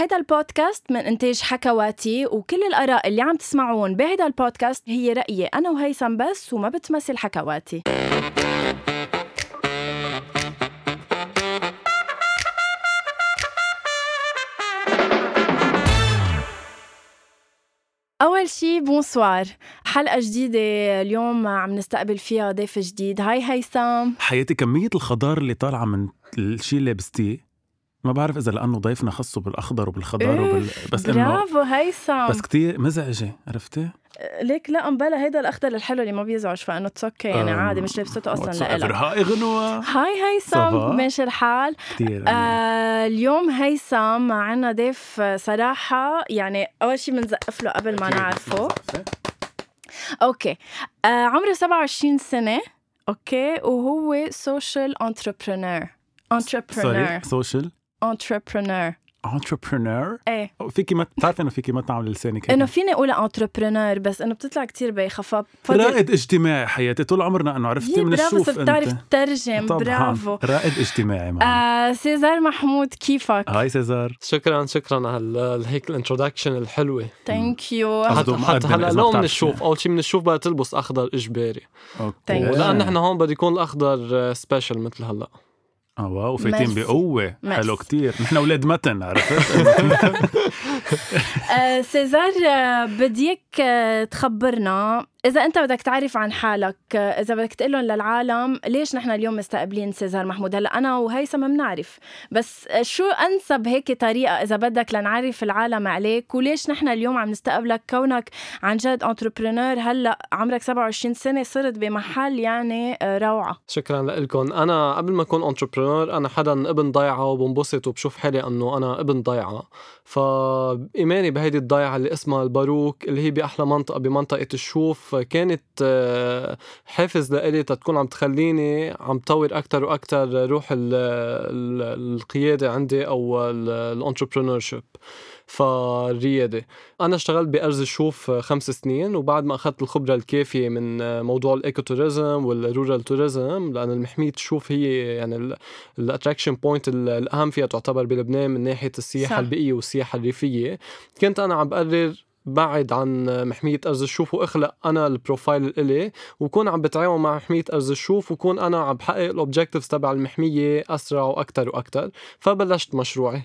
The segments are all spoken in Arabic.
هيدا البودكاست من إنتاج حكواتي وكل الآراء اللي عم تسمعون بهيدا البودكاست هي رأيي أنا وهيثم بس وما بتمثل حكواتي. أول شي bonsoir حلقة جديدة اليوم عم نستقبل فيها ضيف جديد. hi هيثم. حياتي كمية الخضار اللي طالعة من الشيء اللي لبستيه ما بعرف إذا لأنه ضيفنا خصه بالأخضر وبالخضار إيه، وبال... بس برافو هيثم. بس كتير مزعجة عرفتي؟ ليك لا مبلا هيدا الأخضر الحلو اللي ما بيزعج فإنه تسكي يعني آه، عادي مش لابسته أصلا whatsoever. لإلك. Hi غنوة. Hi هيثم. ماشي الحال. كتير آه اليوم هيثم عنا ضيف آه، صراحة يعني أول شي بنزقف له قبل ما نعرفه. Okay. آه عمره 27 سنة Okay وهو social entrepreneur entrepreneur sorry social entrepreneur entrepreneur إيه. فيكي ما بتعرفي إنه فيكي ما تعمل لسانك. إنه فيني أقول entrepreneur بس إنه بتطلع كتير بايخة فبفضل رائد اجتماعي حياتي طول عمرنا إنه عرفتي من الشوف بتعرف انت تترجم طبعا. برافو. رائد اجتماعي معنا آه سيزار محمود كيفك؟ Hi سيزار. شكرا شكرا على هيك ال introduction الحلوة. Thank you حتى هلأ لو من بتعرف الشوف شو. أول شيء من الشوف بدها تلبس أخضر إجباري. Okay. Thank you. ولأن نحن هون بده يكون الأخضر special مثل هلأ. آه wow فايتين. بقوة حلو. كتير نحن أولاد متن عرفت آه سيزار آه بديك آه تخبرنا إذا أنت بدك تعرف عن حالك إذا بدك تقول لهم للعالم ليش نحن اليوم مستقبلين سيزار محمود؟ هلأ أنا وهيثم بنعرف. بس شو أنسب هيك طريقة إذا بدك لنعرف العالم عليك؟ وليش نحن اليوم عم نستقبلك كونك عن جد entrepreneur هلأ عمرك 27 سنة صرت بمحل يعني آه روعة. شكرا لكم أنا قبل ما أكون entrepreneur أنا حدا ابن ضيعة وبنبسط وبشوف حالي إنه أنا ابن ضيعة. فايماني بهيدي الضيعة اللي اسمها الباروك اللي هي بأحلى منطقة بمنطقة الشوف كانت آه، حافز لإلي تتكون عم تخليني عم طور أكثر وأكثر روح ال- ال- القيادة عندي أو ال entrepreneurship فالريادة أنا اشتغلت بأرز الشوف خمس سنين وبعد ما أخذت الخبرة الكافية من موضوع ال ecotourism وال rural tourism لأن محميه الشوف هي يعني ال attraction point الأهم فيها تعتبر بلبنان من ناحية السياحة صح. البيئية والسياحة الريفية كنت أنا عم بقرر بعد عن محمية أرز الشوف وأخلق أنا ال profile الإلي وكون عم بتعاون مع محمية أرز الشوف وكون أنا عم بحقق ال objectives تبع المحمية أسرع وأكتر وأكتر فبلشت مشروعي.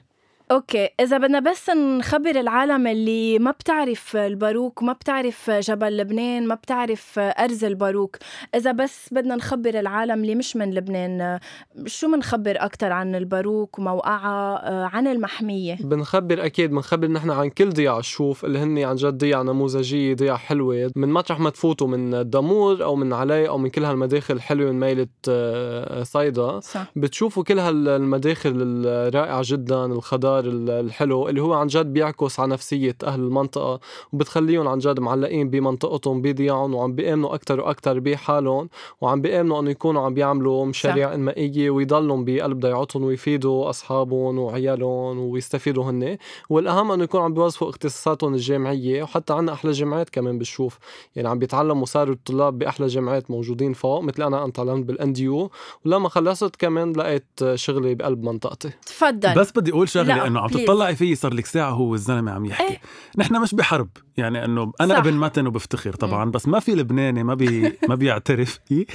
okay إذا بدنا بس نخبر العالم اللي ما بتعرف الباروك ما بتعرف جبل لبنان ما بتعرف أرز الباروك إذا بس بدنا نخبر العالم اللي مش من لبنان شو منخبر أكثر عن الباروك وموقعها آه، عن المحمية؟ بنخبر أكيد بنخبر نحن عن كل ضياع الشوف اللي هن عن جد ضياع نموذجية ضياع حلوة. من مطرح ما تفوتوا من دامور أو من علي أو من كل هالمداخل الحلوة من ميلة آه، صيدا صح. بتشوفوا كل هالمداخل الرائعة جدا الخضار ال- الحلو اللي هو عن جد بيعكس على نفسية أهل المنطقة وبتخليهم عن جد معلقين بمنطقتهم بضياعهم وعم بيأمنوا أكثر وأكثر بحالهم وعم بيأمنوا إنه يكونوا عم بيعملوا مشاريع إنمائية ويضلوا بقلب ضيعتهم ويفيدوا أصحابهم وعيالهم ويستفيدوا هن والأهم إنه يكونوا عم بيوظفوا اختصاصاتهم الجامعية وحتى عنا أحلى جامعات كمان بنشوف يعني عم بيتعلموا صاروا الطلاب بأحلى جامعات موجودين فوق مثل أنا أنا تعلمت بالأنديو. ولما خلصت كمان لقيت شغلي بقلب منطقتي. تفضل. بس بدي أقول شغلة. لا، إنه عم. تطلعي فيي صار لك ساعة هو الزلمه عم يحكي. إيه. نحن مش بحرب. يعني إنه أنا صح. ابن متن وبفتخر طبعا بس ما في لبناني ما بي ما بيعترف. إيه،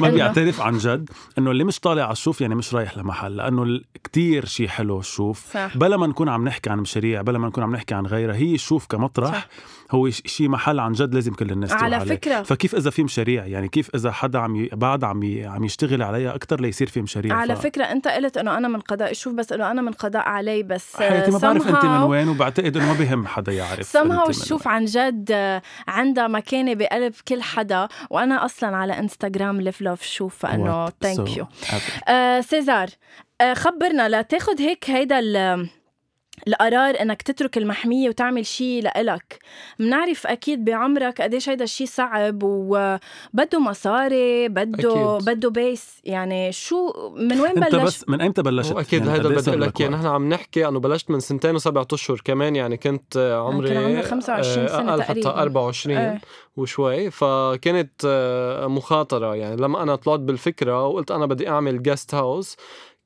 ما إنه- بيعترف عن جد. إنه اللي مش طالع على الشوف يعني مش رايح لمحل لأنه كتير شيء حلو الشوف صح. بلا ما نكون عم نحكي عن مشاريع بلا ما نكون عم نحكي عن غيرها هي الشوف كمطرح صح. هو شيء محل عن جد لازم كل الناس تروح على عليه. فكرة. فكيف إذا في مشاريع؟ يعني كيف إذا حدا عم ي... بعد عم ي... عم يشتغل عليها أكثر ليصير في مشاريع؟ على فكرة أنت قلت إنه أنا من قضاء الشوف بس إنه أنا من قضاء علي بس آه، حياتي ما بعرف أنت من وين وبعتقد إنه ما بهم حدا يعرف سمها والشوف عن جد عندها مكانة بقلب كل حدا وأنا أصلا على انستغرام live love شوف What? thank you. سيزار آه، خبرنا لتاخد هيك هيدا القرار إنك تترك المحمية وتعمل شيء لإلك منعرف أكيد بعمرك قديش هيدا الشيء صعب وبده مصاري بده أكيد. بده base يعني شو من وين أنت بلش بس من أيمتى بلشت؟ واكيد يعني هذا اللي بدي أقول لك؟ نحن عم نحكي إنه بلشت من سنتين وسبعة أشهر كمان يعني كنت عمري كان عمرك 25 آه، سنة أقل حتى تقريباً. 24 إيه. وشوي فكانت مخاطرة يعني لما أنا طلعت بالفكرة وقلت أنا بدي أعمل guest house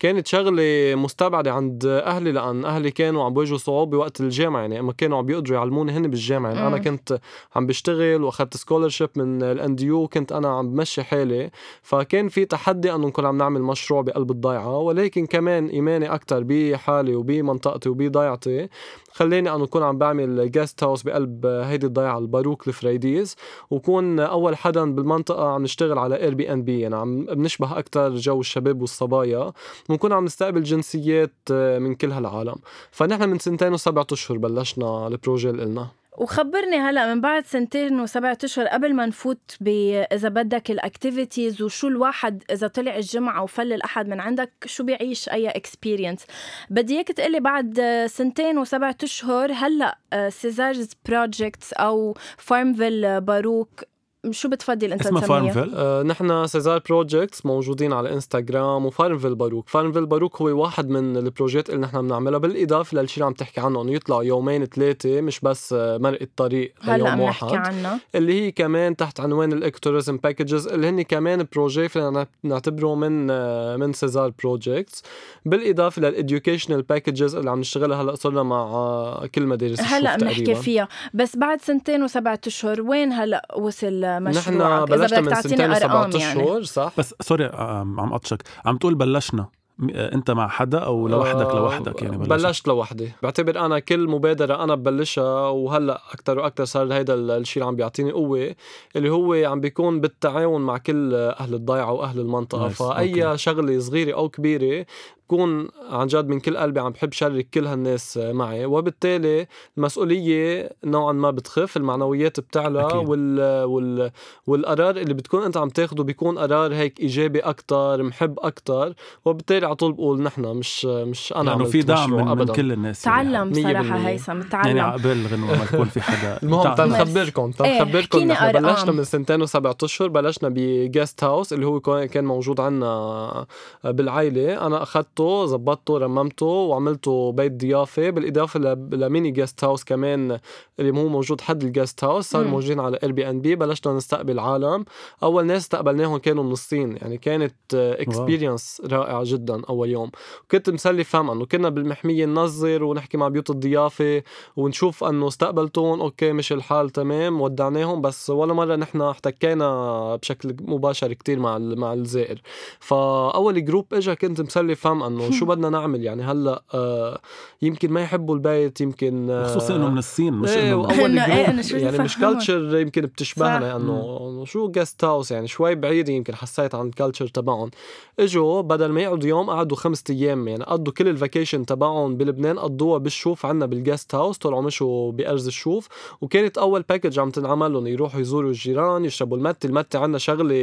كانت شغلة مستبعدة عند أهلي لأن أهلي كانوا عم بيواجهوا صعوبة وقت الجامعة. يعني إما كانوا عم بيقدروا يعلموني هن بالجامعة. يعني أنا. كنت عم بشتغل وأخذت scholarship من ال NDU كنت أنا عم بمشي حالي. فكان في تحدي أنه نكون عم نعمل مشروع بقلب الضيعة ولكن كمان إيماني أكثر بحالي وبمنطقتي وبضيعتي خلاني أنه اكون عم بعمل guest house بقلب هيدي الضيعة الباروك الفريديز. وكون أول حدا بالمنطقة عم نشتغل على Airbnb يعني عم بنشبه أكثر جو الشباب والصبايا. ونكون عم نستقبل جنسيات من كل هالعالم. فنحن من سنتين وسبعة أشهر بلشنا ال project اللي قلنا. وخبرني هلا من بعد سنتين وسبعة أشهر قبل ما نفوت ب إذا بدك ال activities وشو الواحد إذا طلع الجمعة وفل الاحد من عندك شو بيعيش أي experience بدي إياك تقلي بعد سنتين وسبعة أشهر هلا Cesar's Projects أو Farmville باروك شو بتفضل انت اسمها؟ فارمفيل. آه، نحن Cesar Projects موجودين على انستغرام و Farmville باروك. Farmville باروك هو واحد من ال projects اللي نحن بنعملها. بالإضافة للشيء اللي عم تحكي عنه إنه يطلعوا يومين ثلاثة مش بس آه، مرق الطريق هلا عم نحكي واحد. عنها اللي هي كمان تحت عنوان ال ecotourism packages اللي هن كمان project فينا نعتبره من آه، من Cesar Projects بالإضافة لل educational packages اللي عم نشتغلها هلأ صرنا مع آه، كل مدارس هلأ بنحكي فيها. بس بعد سنتين وسبعة أشهر وين هلأ وصل نحن مشروعك بلشنا من سنتين وسبعة أرقام يعني. اشهر صح؟ بس sorry آم، عم قطشك عم تقول بلشنا. آه، أنت مع حدا أو لوحدك؟ آه، لوحدك يعني بلشت. بلشت لوحدي. بعتبر أنا كل مبادرة أنا ببلشها وهلأ أكثر وأكثر صار هيدا ال- الشيء اللي عم بيعطيني قوة اللي هو عم بيكون بالتعاون مع كل أهل الضيعة وأهل المنطقة. فأي okay. شغلة صغيرة أو كبيرة بكون عن جد من كل قلبي عم بحب شارك كل هالناس معي وبالتالي المسؤولية نوعا ما بتخف المعنويات بتعلى أكيد. وال وال والقرار اللي بتكون أنت عم تاخده بيكون قرار هيك إيجابي أكثر محب أكثر وبالتالي على طول بقول نحن مش مش أنا لأنه في دعم من, من أبداً. كل الناس يعني. تعلم بالمية. هيثم يعني تعلم عقبال غنوة ما يكون في حدا المهم. تنخبركم إيه، تنخبركم احكيني نحن بلشنا. من سنتين وسبعة أشهر بلشنا بجيست هاوس اللي هو كان- موجود عنا بالعائلة أنا اخذته زبطته رممته وعملته بيت ضيافة بالإضافة ل mini guest house كمان اللي هو موجود حد ال guest house صار مم. موجودين على Airbnb بلشنا نستقبل عالم. أول ناس استقبلناهم كانوا من الصين يعني كانت experience رائعة جدا أول يوم. كنت مسلي فهم انه كنا بالمحمية ننظر ونحكي مع بيوت الضيافة ونشوف إنه استقبلتهم okay مش الحال تمام ودعناهم. بس ولا مرة نحن احتكينا بشكل مباشر كتير مع مع الزائر. فأول group اجى كنت مسلي فهم انه شو بدنا نعمل؟ يعني هلأ آه يمكن ما يحبوا البيت يمكن آه خصوصا انه من الصين مش إيه إنه شو يعني مش. culture يمكن بتشبهنا. انه إنه شو guest house يعني شوي بعيدة يمكن حسيت عن ال culture تبعهم. إجوا بدل ما يقعدوا يوم قعدوا خمسة أيام. يعني قضوا كل ال vacation تبعهم بلبنان قضوها بالشوف عنا بال guest house طلعوا مشوا بأرز الشوف. وكانت أول package عم تنعمل لهم يروحوا يزوروا الجيران يشربوا المتي. المتي عنا شغلة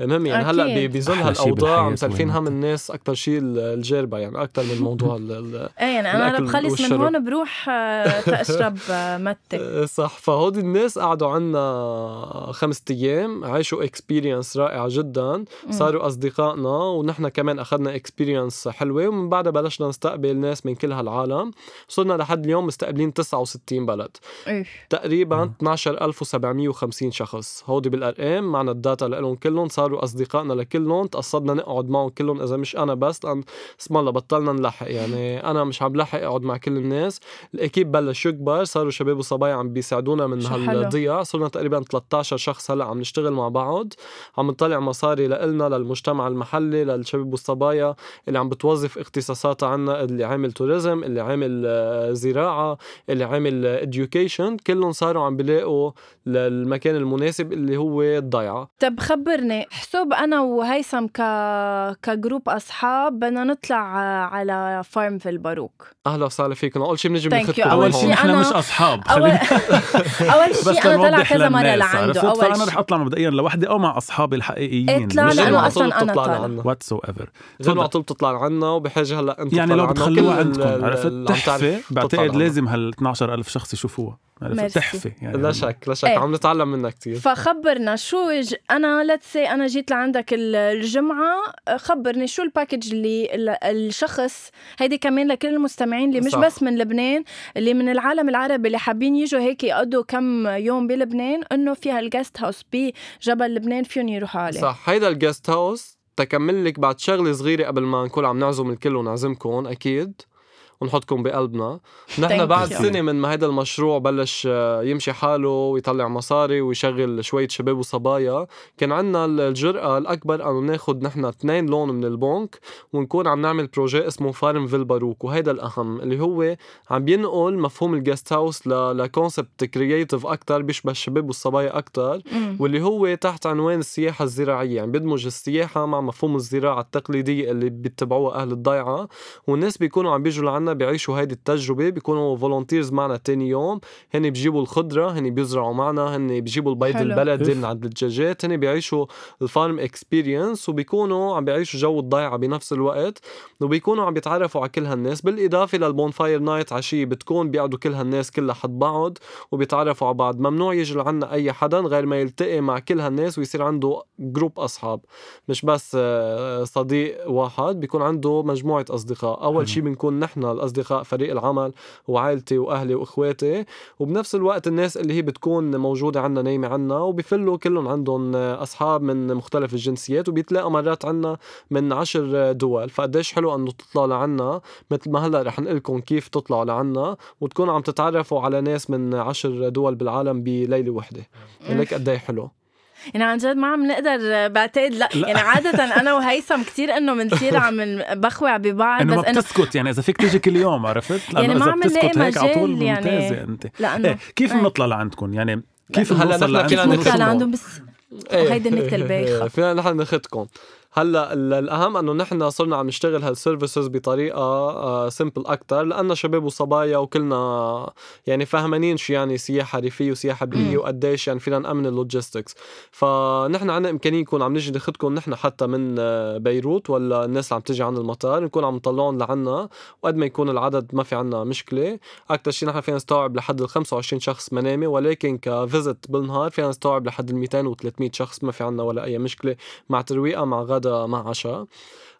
مهم يعني هلأ بظل هالأوضاع تلفين هم. الناس أكثر شيء الجربة يعني أكثر من موضوع إيه يعني أنا بخلص من. هون بروح آه، تأشرب آه، متى آه، صح. فهودي الناس قعدوا عنا خمسة أيام عاشوا اكسبيرينس رائعة جدا. صاروا أصدقائنا ونحن كمان أخذنا اكسبيرينس حلوة ومن بعدها بلشنا نستقبل ناس من كل هالعالم. صرنا لحد اليوم مستقبلين 69 بلد. إيه. تقريبا 12750 شخص. هودي بالأرقام معنا الداتا لهم كلهم صاروا أصدقائنا لكلهم. تقصدنا نقعد معهم كلهم إذا مش أنا بس اسم الله بطلنا نلحق. يعني أنا مش عم لحق أقعد مع كل الناس. الإكيب بلش يكبر صاروا شباب وصبايا عم بيساعدونا من. هالضياع صرنا تقريبا 13 شخص هلأ عم نشتغل مع بعض. عم نطلع مصاري لإلنا للمجتمع المحلي للشباب والصبايا اللي عم بتوظف اختصاصاتها عنا اللي عامل توريزم اللي عامل آه، زراعة اللي عامل اديوكيشن كلهم صاروا عم بيلاقوا للمكان المناسب اللي هو الضيعة. طب خبرني حسب أنا وهيثم ك كجروب أصحاب بدنا نطلع آه، على فارم في الباروك. أهلا وسهلا فيكم. أول شيء بنجي أول أول شيء شيء نحن أنا- مش أصحاب. اول أول شيء أنا طلع كذا مره لعنده أول فانا رح شيء اطلع مبدئيا لوحدي أو مع اصحابي الحقيقيين. اطلع على طول أنا بتطلع طالع. لعنا واتس ايفر على طول بتطلع عنا. وبحاجة هلأ أنتم يعني لو بتخلوها عندكم عرفت؟ تحفة. بعتقد. لازم هال 12000 شخص يشوفوها. تحفة يعني. لا شك لا شك إيه. عم نتعلم منها كتير. فخبرنا شو ج... أنا let's say أنا جيت لعندك ال- الجمعة خبرني شو ال package اللي ال- الشخص هيدي كمان لكل المستمعين اللي مش صح. بس من لبنان اللي من العالم العربي اللي حابين يجوا هيك يقضوا كم يوم بلبنان إنه فيها ال guest house بجبل لبنان فيهم يروحوا عليه. صح هيدا ال guest house تكمل لك بعد شغلة صغيرة قبل ما نكون عم نعزم الكل ونعزمكم أكيد. ونحطكم بقلبنا. نحن بعد you. سنة من ما هذا المشروع بلش آه، يمشي حاله ويطلع مصاري ويشغل شوية شباب وصبايا. كان عندنا الجرأة الأكبر أنه ناخد نحن اثنين loan من البنك ونكون عم نعمل projet اسمه فارم فيل باروك وهيدا الأهم اللي هو عم بينقل مفهوم ال guest house ل concept creative أكتر بيشبه الشباب والصبايا مم. واللي هو تحت عنوان السياحة الزراعية. يعني بيدمج السياحة مع مفهوم الزراعة التقليدية اللي بيتبعوها أهل الضيعة. والناس بيكونوا عم بيجوا لعنا بيعيشوا هيدي التجربة بيكونوا volunteers معنا تاني يوم هن بيجيبوا الخضرة هن بيزرعوا معنا هن بيجيبوا البيض حلو. البلدي. من عند الدجاجات هن بيعيشوا ال farm experience وبيكونوا عم بيعيشوا جو الضيعة بنفس الوقت وبيكونوا عم بيتعرفوا على كل هالناس بالإضافة لل bonfire night عشية بتكون بيقعدوا كل هالناس كلها حد بعض وبيتعرفوا على بعض ممنوع يجي لعنا أي حدا غير ما يلتقي مع كل هالناس ويصير عنده group أصحاب مش بس آه، صديق واحد بيكون عنده مجموعة أصدقاء أول حلو. شي بنكون نحن الأصدقاء فريق العمل وعائلتي وأهلي وإخواتي. وبنفس الوقت الناس اللي هي بتكون موجودة عنا نايمة عنا وبيفلوا كلهم عندهم أصحاب من مختلف الجنسيات وبيتلاقوا مرات عنا من عشر دول. فقديش حلو أنه تطلعوا لعنا مثل ما هلأ رح نقلكم كيف تطلعوا لعنا وتكونوا عم تتعرفوا على ناس من عشر دول بالعالم بليلة وحدة. لك قد حلو. يعني عن جد ما عم نقدر بعتقد لا, لا. يعني عادة أنا وهيثم كتير إنه بنصير عم بخوع ببعض بس ما إنه بتسكت يعني إذا فيك تيجي كل يوم عرفت؟ لأنه يعني ما إذا عم بتسكت نلاقي هيك على طول مجال يعني. ممتازة انت لأنه إيه كيف إيه. بنطلع لعندكم يعني كيف هلا بنوصل لعندكم نختم. نطلع لعندهم بس إيه. هيدي النكتة البايخة. فينا نحن ناخدكم هلأ ال- الأهم إنه نحن صرنا عم نشتغل هال services بطريقة simple أكثر لأنه شباب وصبايا وكلنا يعني فاهمانين شو يعني سياحة ريفية وسياحة بيئية. وقديش يعني فينا نأمن ال logistics فنحن عندنا إمكانية نكون عم نجي ناخدكم نحن حتى من آه، بيروت ولا الناس اللي عم تجي عن المطار نكون عم نطلعهم لعنا وقد ما يكون العدد ما في عنا مشكلة أكثر شيء نحن فينا نستوعب لحد ال 25 شخص منامه ولكن ك visit بالنهار فينا نستوعب لحد ال 200 و 300 شخص ما في عنا ولا أي مشكلة مع ترويقة مع غدا مع عشاء. آه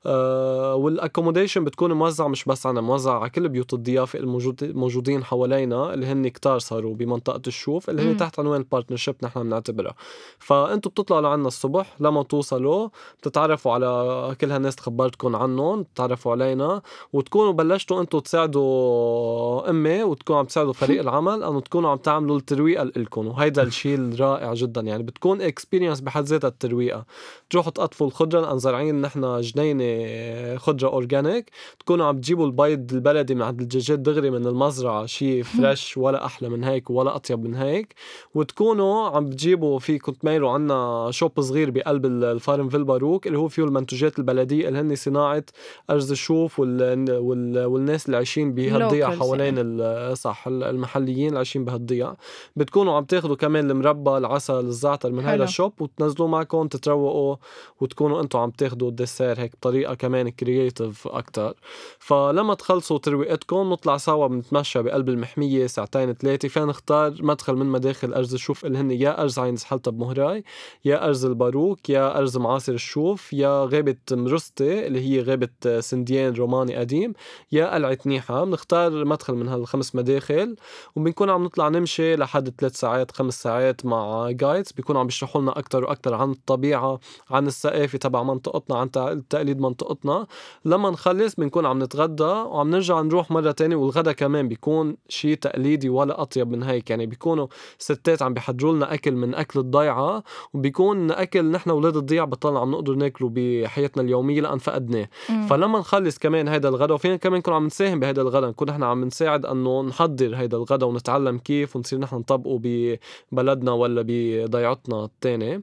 وال accommodation بتكون موزعة مش بس عنا موزعة على كل بيوت الضيافة الموجود موجودين حوالينا اللي هن كتار صاروا بمنطقة الشوف اللي هن. تحت عنوان ال partnership نحن بنعتبرها فانتم بتطلعوا لعنا الصبح لما توصلوا بتتعرفوا على كل هالناس تخبرتكم عنهم بتتعرفوا علينا وتكونوا بلشتوا أنتم تساعدوا أمي وتكونوا عم تساعدوا فريق العمل أنه تكونوا عم تعملوا الترويقة لكم وهيدا الشيء الرائع جدا. يعني بتكون experience بحد ذاتها الترويقة. تروحوا تقطفوا الخضرة لأن زارعين نحن جنينة خضره organic تكونوا عم تجيبوا البيض البلدي من عند الدجاجات دغري من المزرعة شيء fresh ولا أحلى من هيك ولا أطيب من هيك. وتكونوا عم بتجيبوا فيكم تميلوا عنا shop صغير بقلب ال- الفارم فيل باروك اللي هو فيه المنتوجات البلدية اللي هن صناعة أرز الشوف وال... وال... والناس اللي عايشين بهالضيعة Locals حوالين ال- صح ال- المحليين اللي عايشين بهالضيعة. بتكونوا عم تاخذوا كمان المربى العسل الزعتر من حلو. ال shop وتنزلوه معكم تتروقوا وتكونوا أنتم عم تاخذوا ال dessert هيك بطريقة كمان creative أكثر فلما تخلصوا ترويقتكم نطلع سوا بنتمشى بقلب المحمية ساعتين ثلاثة. فينا نختار مدخل من مداخل أرز الشوف اللي هن يا أرز عين زحلتا بمهراي يا أرز الباروك يا أرز معاصر الشوف يا غابة مرستي اللي هي غابة سنديان روماني قديم يا قلعة نيحه بنختار مدخل من هالخمس مداخل. وبنكون عم نطلع نمشي لحد ثلاث ساعات خمس ساعات مع جايدز بيكونوا عم بيشرحوا لنا أكثر وأكثر عن الطبيعة عن الثقافة تبع منطقتنا عن تع- تقاليد منطقتنا لما نخلص بنكون عم نتغدى وعم نرجع نروح مرة تانية والغدا كمان بيكون شيء تقليدي ولا أطيب من هيك. يعني بيكونوا ستات عم بيحضروا لنا أكل من أكل الضيعة وبيكون أكل نحن أولاد الضيعة بطلنا عم نقدر ناكله بحياتنا اليومية لأن فقدناه. فلما نخلص كمان هيدا الغدا وفينا كمان نكون عم نساهم بهيدا الغدا نكون نحن عم نساعد إنه نحضر هيدا الغدا ونتعلم كيف ونصير نحن نطبقه ببلدنا ولا بضيعتنا التاني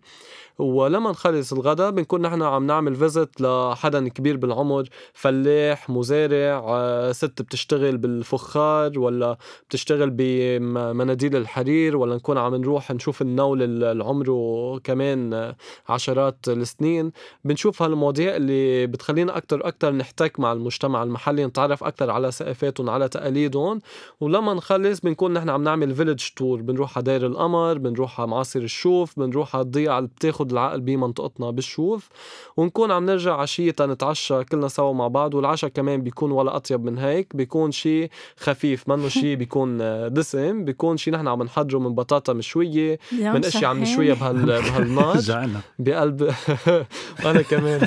ولما نخلص الغدا بنكون نحن عم نعمل فيزت لحدا كبير بالعمر فلاح مزارع آه، ست بتشتغل بالفخار ولا بتشتغل بمناديل الحرير ولا نكون عم نروح نشوف النول اللي عمره كمان عشرات السنين. بنشوف هالمواضيع اللي بتخلينا أكثر وأكثر نحتك مع المجتمع المحلي نتعرف أكثر على ثقافاتهم على تقاليدهم. ولما نخلص بنكون نحن عم نعمل فيلج تور بنروح على دير القمر بنروح على معاصر الشوف بنروح على الضيعة اللي بتاخد ناخد العقل بمنطقتنا بالشوف ونكون عم نرجع عشية نتعشى كلنا سوا مع بعض والعشاء كمان بيكون ولا أطيب من هيك بيكون شيء خفيف منه شيء بيكون دسم بيكون شيء نحن عم نحضره من بطاطا مشوية من اشياء عم نشويها بهال بهالنار. بقلب. أنا كمان.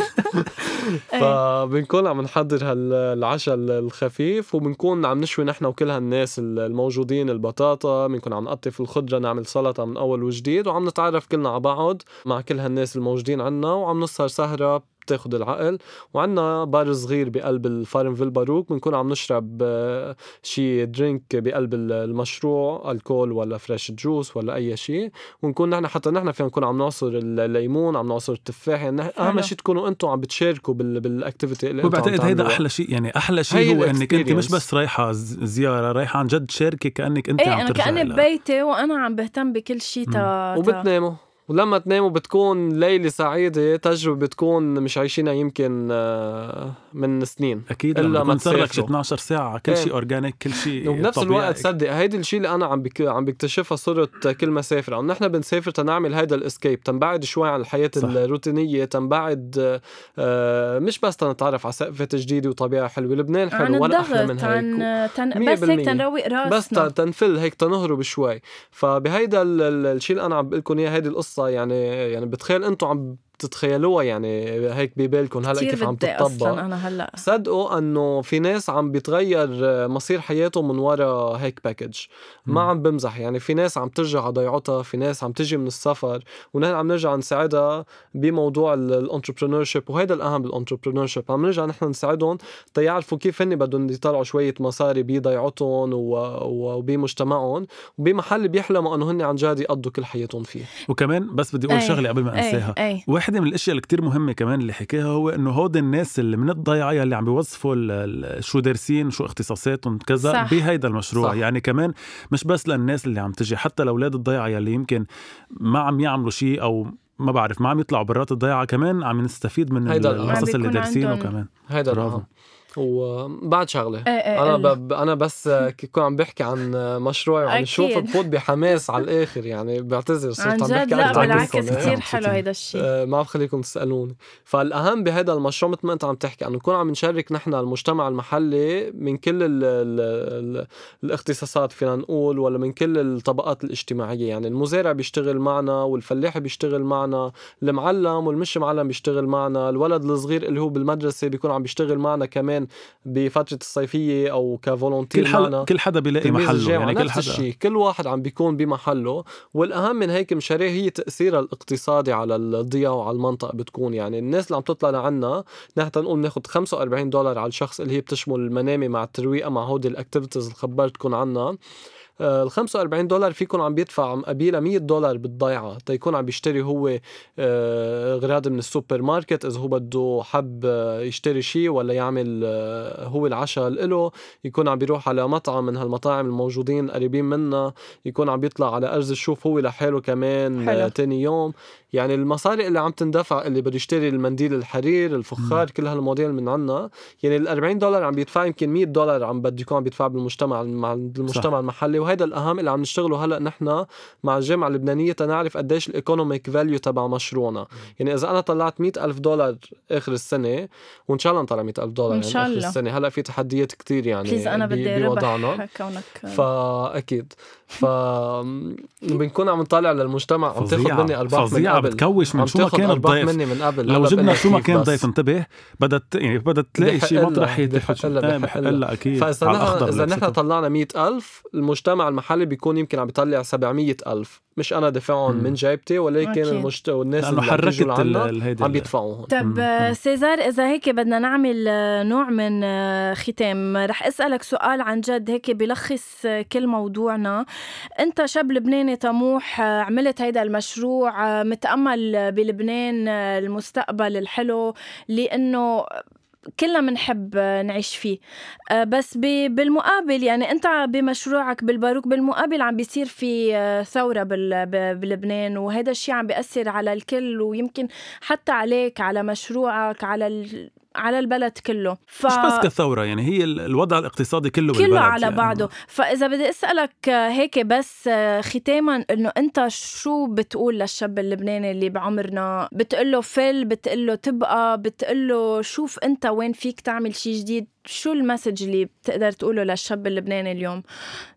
فبنكون عم نحضر هالعشاء الخفيف وبنكون عم نشوي نحن وكل هالناس الموجودين البطاطا بنكون عم نقطف الخضرة نعمل سلطة من أول وجديد وعم نتعرف كلنا على بعض مع كل هالناس الموجودين عنا وعم نسهر سهرة بتاخد العقل. وعندنا بار صغير بقلب الفارمفيل باروك بنكون عم نشرب آه، شي drink بقلب المشروع الكول ولا fresh juice ولا أي شيء ونكون نحن حتى نحن فينا نكون عم نعصر الليمون عم نعصر التفاح. يعني أهم شيء تكونوا أنتم عم بتشاركوا بال activity اللي وبعتقد هيدا أحلى شيء يعني أحلى شيء هو إنك أنت مش بس رايحة زيارة رايحة عن جد شاركي كأنك أنت إيه عم ترجعي أنا كاني ببيتي وأنا عم بهتم بكل شيء تا وبتناموا. ولما تناموا بتكون ليلة سعيدة تجربة بتكون مش عايشينها يمكن آه، من سنين. أكيد إلا ما تصير 12 ساعة كل شيء organic كل شيء وبنفس الوقت صدق هيدي الشيء اللي أنا عم بك... عم بكتشفها صرت كل ما سافر انه نحن بنسافر تنعمل هيدا ال escape. تنبعد شوي عن الحياة صح. الروتينية تنبعد آه مش بس تنتعرف على سقفة جديدة وطبيعة حلوة. لبنان حلو ولا أحلى من هيك عن تن... بس هيك تنروق راسنا. بس تنفل هيك تنهرب شوي. فبهيدا الشيء اللي أنا عم بقول لكم إياه هيدي القصة. يعني يعني بتخيل أنتم عم تتخيلوها يعني هيك ببالكم هلأ كيف عم تطبق أنا هلأ. صدقوا إنه في ناس عم بيتغير مصير حياتهم من وراء هيك package ما عم بمزح. يعني في ناس عم ترجع على ضيعتها في ناس عم تجي من السفر ونحن عم نرجع نساعدها بموضوع ال entrepreneurship وهذا الأهم بال entrepreneurship عم نرجع نحن نساعدهم تيعرفوا كيف هن بدهم يطلعوا شوية مصاري بضيعتهم وبمجتمعهم وبمحل بيحلموا إنه هن عن جد يقضوا كل حياتهم فيه. وكمان بس بدي أقول شغلة قبل ما أنساها. واحد واحدة من الأشياء اللي كتير مهمة كمان اللي حكاها هو إنه هود الناس اللي من الضيعة اللي عم بيوظفوا شو دارسين شو اختصاصاتهم كذا بهيدا المشروع. صح. يعني كمان مش بس للناس اللي عم تجي حتى لأولاد الضيعة يلي يمكن ما عم يعملوا شيء أو ما بعرف ما عم يطلعوا برات الضيعة كمان عم نستفيد من القصص اللي دارسينه كمان. هيدا برافو. وبعد شغلة. إيه إيه أنا ب... أنا بس كنت عم بحكي عن مشروعي وعم شوف بفوت بحماس على الآخر يعني بعتذر صرت عم بحكي لا بالعكس كثير حلو هيدا الشيء آه ما بخليكم تسألوني. فالأهم بهذا المشروع مثل ما أنت عم تحكي إنه نكون عم نشارك نحن المجتمع المحلي من كل ال ال ال الاختصاصات فينا نقول ولا من كل الطبقات الاجتماعية. يعني المزارع بيشتغل معنا والفلاح بيشتغل معنا المعلم والمش معلم بيشتغل معنا الولد الصغير اللي هو بالمدرسة بيكون عم بيشتغل معنا كمان كمان بفترة الصيفية أو كفولونتير كل حدا كل حدا بيلاقي محله يعني كل حدا. الشيء كل واحد عم بيكون بمحله. والأهم من هيك مشاريع هي تاثيرها الاقتصادي على الضياع وعلى المنطقة بتكون. يعني الناس اللي عم تطلع لعنا نحن نقول ناخذ 45 دولار على الشخص اللي هي بتشمل المنامة مع الترويقة مع هودي ال activities اللي خبرتكم عنها. ال 45 دولار فيكم عم بيدفع قبالها 100 دولار بالضيعة. تيكون عم بيشتري هو آه، اغراض من السوبر ماركت. إذا هو بده حب آه، يشتري شيء ولا يعمل آه، هو العشاء له يكون عم بيروح على مطعم من هالمطاعم الموجودين قريبين منا. يكون عم بيطلع على أرز الشوف هو لحاله كمان حلو. تاني يوم. يعني المصاري اللي عم تندفع اللي بده يشتري المنديل الحرير الفخار كل هالمواضيع من عنا. يعني ال 40 دولار عم بيدفع يمكن 100 دولار عم بده يكون عم بيدفع بالمجتمع مع المجتمع صح. المحلي. وهذا الأهم اللي عم نشتغله هلأ نحن مع الجامعة اللبنانية تنعرف قديش ال economic value تبع مشروعنا. يعني إذا أنا طلعت 100 ألف دولار آخر السنة وإن شاء الله نطلع 100 ألف دولار إن شاء يعني اخر السنة. هلأ في تحديات كتير يعني please أنا بدي ربح كونك فاكيد ف بنكون عم نطالع للمجتمع عم تاخذ مني أرباح من قبل. بتكوش من شو ما كان الضيف مني من قبل. لو جبنا شو ما كان ضيف انتبه. بدها يعني بدها تلاقي شيء مطرح بحق لها أكيد. فإذا نحن إذا نحن طلعنا 100000 المجتمع المحلي بيكون يمكن عم بيطلع 700000 مش أنا دافعهم من جيبتي ولكن المجت... والناس اللي حركت عم بيدفعوهم. طب سيزار إذا هيك بدنا نعمل نوع من ختام رح أسألك سؤال عن جد هيك بلخص كل موضوعنا. أنت شاب لبناني طموح عملت هيدا المشروع متأمل بلبنان المستقبل الحلو لأنه كلنا بنحب نعيش فيه. آه، بس بالمقابل يعني انت بمشروعك بالباروك بالمقابل عم بيصير في آه، ثورة بلبنان وهذا الشيء عم بيأثر على الكل ويمكن حتى عليك على مشروعك على على البلد كله. ف... مش بس كثورة يعني هي الوضع الاقتصادي كله كله على يعني. بعضه. فإذا بدي أسألك هيك بس ختاما إنه أنت شو بتقول للشاب اللبناني اللي بعمرنا؟ بتقول له فل بتقول له تبقى بتقول له شوف أنت وين فيك تعمل شيء جديد؟ شو ال message اللي بتقدر تقوله للشاب اللبناني اليوم؟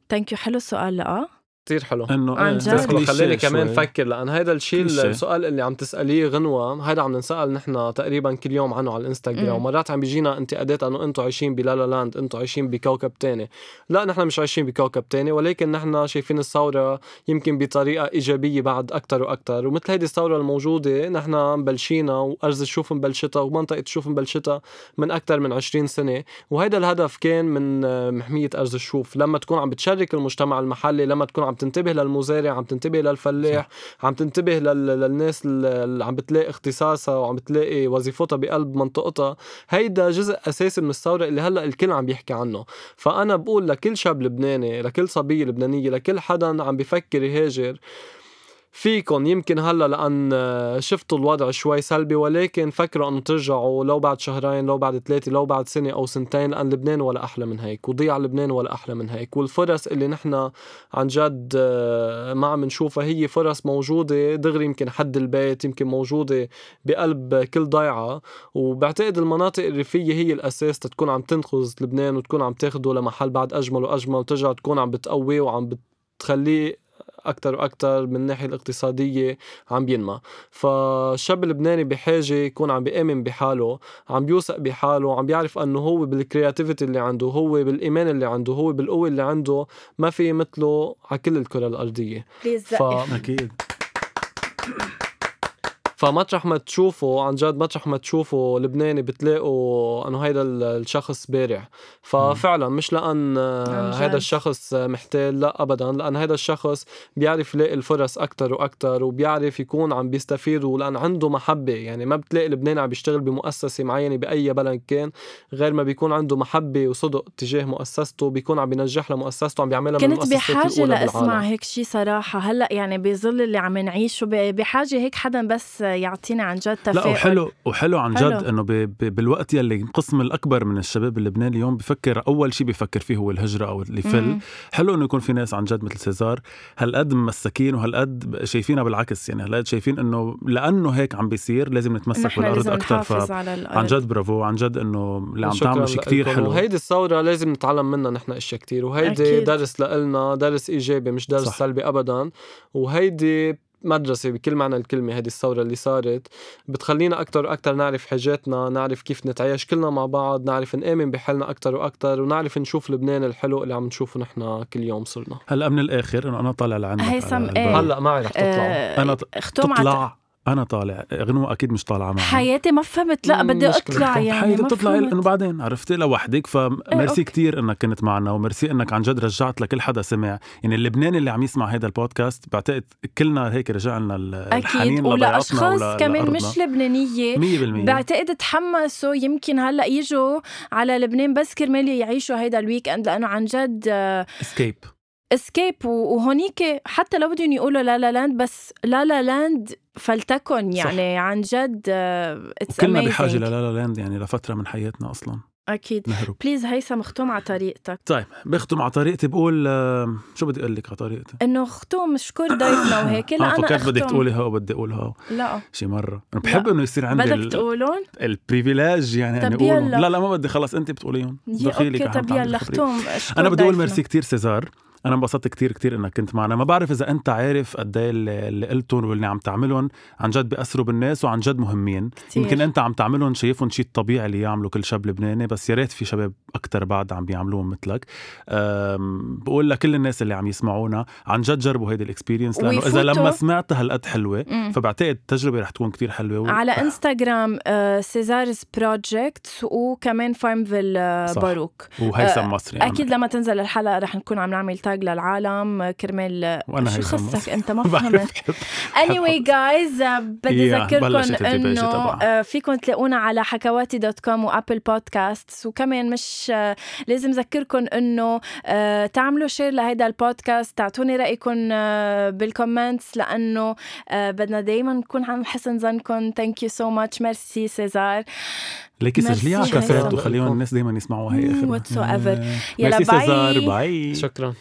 thank you حلو السؤال لا كثير حلو. إنه عن جد. خليني كمان فكر لأن هيدا الشيء السؤال اللي عم تسأليه غنوة هيدا عم نسال نحن تقريبا كل يوم عنه على الإنستغرام. ومرات عم بيجينا انتقادات أنه أنتم عايشين ب La La Land أنتم عايشين بكوكب تاني. لا نحن مش عايشين بكوكب تاني ولكن نحن شايفين الثورة يمكن بطريقة إيجابية بعد أكثر وأكثر ومثل هيدي الثورة الموجودة نحن مبلشينا وأرز الشوف مبلشتها ومنطقة الشوف مبلشتها من أكثر من 20 سنة. وهيدا الهدف كان من محمية أرز الشوف لما تكون عم بتشارك المجتمع المحلي لما تكون عم تنتبه للمزارع عم تنتبه للفلاح عم تنتبه للناس اللي عم بتلاقي اختصاصها وعم بتلاقي وظيفتها بقلب منطقتها. هيدا جزء أساسي من الثورة اللي هلأ الكل عم بيحكي عنه. فأنا بقول لكل شاب لبناني لكل صبية لبنانية لكل حدا عم بفكر يهاجر فيكم يمكن هلا لأن شفتوا الوضع شوي سلبي ولكن فكروا انه ترجعوا لو بعد شهرين لو بعد ثلاثة لو بعد سنة أو سنتين لأن لبنان ولا أحلى من هيك وضيع لبنان ولا أحلى من هيك. والفرص اللي نحن عن جد ما عم نشوفها هي فرص موجودة دغري يمكن حد البيت يمكن موجودة بقلب كل ضيعة. وبعتقد المناطق الريفية هي الأساس تكون عم تنقذ لبنان وتكون عم تاخده لمحل بعد أجمل وأجمل وترجع تكون عم بتقويه وعم بتخليه أكثر وأكثر من الناحية الاقتصادية عم بينمى فالشاب اللبناني بحاجة يكون عم بيآمن بحاله عم بيوثق بحاله عم بيعرف إنه هو بالكرياتيفيتي اللي عنده هو بالإيمان اللي عنده هو بالقوة اللي عنده ما في مثله على كل الكرة الأرضية. ف... أكيد. فمطرح ما تشوفوا عن جد مطرح ما تشوفوا لبناني بتلاقوا إنه هيدا الشخص بارع ففعلا مش لأن هيدا الشخص محتال لا ابدا لأن هيدا الشخص بيعرف يلاقي الفرص أكثر وأكثر وبيعرف يكون عم بيستفيد ولأن عنده محبة. يعني ما بتلاقي لبناني عم بيشتغل بمؤسسة معينة بأي بلد كان غير ما بيكون عنده محبة وصدق تجاه مؤسسته بيكون عم بينجح لمؤسسته عم بيعملها من كنت بحاجة لأسمع هيك شيء صراحة. هلأ يعني بظل اللي عم نعيشه بحاجة هيك حدا بس يعطينا عن جد تفاؤل. لا وحلو وحلو عن جد إنه بالوقت يلي القسم الأكبر من الشباب اللبناني اليوم بفكر أول شيء بفكر فيه هو الهجرة أو اللي فل. حلو إنه يكون في ناس عن جد مثل سيزار. هالقد مساكين وهالقد شايفينها بالعكس يعني هالقد شايفين إنه لأنه هيك عم بيصير لازم نتمسك بالأرض أكثر ف عن جد برافو عن جد إنه اللي عم تعمل شيء كثير حلو. وهيدي الثورة لازم نتعلم منها نحن أشياء كثير وهيدي درس لنا درس إيجابي مش درس صح. سلبي ابدا. وهيدي مدرسة بكل معنى الكلمة هذه الثورة اللي صارت بتخلينا أكتر وأكتر نعرف حاجاتنا نعرف كيف نتعايش كلنا مع بعض نعرف نآمن بحالنا أكتر وأكتر ونعرف نشوف لبنان الحلو اللي عم نشوفه نحن كل يوم صرنا. هلأ من الآخر إنه أنا طالع لعندك هيثم إيه هلأ معي رح تطلع. آه أنا تطلع. أنا طالع غنوة أكيد مش طالعة معي. حياتي ما فهمت لا بدي أطلع يعني حياتي تطلع إنه بعدين عرفتي لوحدك فميرسي إيه كتير إنك كنت معنا وميرسي إنك عن جد رجعت لكل حدا سمع. يعني اللبناني اللي عم يسمع هذا البودكاست بعتقد كلنا هيك رجع لنا الحنين أكيد ولاشخاص كمان مش لبنانية. 100% بعتقد تحمسوا يمكن هلأ يجوا على لبنان بس كرمال يعيشوا هيدا ال weekend لأنه عن جد escape escape وهونيك حتى لو بدهم يقولوا La La Land بس La La Land فلتكن يعني صح. عن جد it's كلنا بحاجة ل La La Land يعني لفترة من حياتنا أصلا. أكيد. نهرب. please هيثم اختم على طريقتك. طيب بختم على طريقتي بقول شو بدي أقول لك على طريقتي؟ إنه اختم شكر ضيفنا وهيك لا أنا فكرت بدك تقولي هو بدي اقولها لا. شي مرة. أنا بحب إنه يصير عندي بدك تقولون؟ ال privilege يعني إني اقولهم لا لا ما بدي خلص انت بتقوليهم. دخيلك طب يلا اختم أنا بدي أقول ميرسي كثير سيزار. أنا انبسطت كتير كتير إنك كنت معنا. ما بعرف إذا أنت عارف قد إيه اللي قلتهم واللي عم تعملهم عن جد بياثروا بالناس وعن جد مهمين. كتير. يمكن أنت عم تعملهم شايفهم شيء طبيعي اللي يعملوا كل شاب لبناني بس يا ريت في شباب أكثر بعد عم بيعملوهم مثلك. بقول لكل الناس اللي عم يسمعونا عن جد جربوا هيدي ال experience لأنه إذا لما سمعتها هالقد حلوة مم. فبعتقد التجربة رح تكون كتير حلوة و... على انستغرام Cesar's Project وكمان Farmville Barouk وهيثم مصري أكيد لما تنزل الحلقة رح نكون عم نعمل tag مشترك للعالم كرمال شو خصك أنت ما فهمت. anyway guys بدي أذكركم إنه فيكم تلاقونا على حكواتي dot com و Apple Podcast وكمان مش لازم أذكركم إنه تعملوا share لهيدا البودكاست تعطوني رأيكم بال comments لأنه بدنا دائما نكون عند حسن ظنكم. thank you so much merci سيزار ليكي سجليها على كاسات وخليهم الناس دايما يسمعوها هي اخر whatever يلا باي شكرا.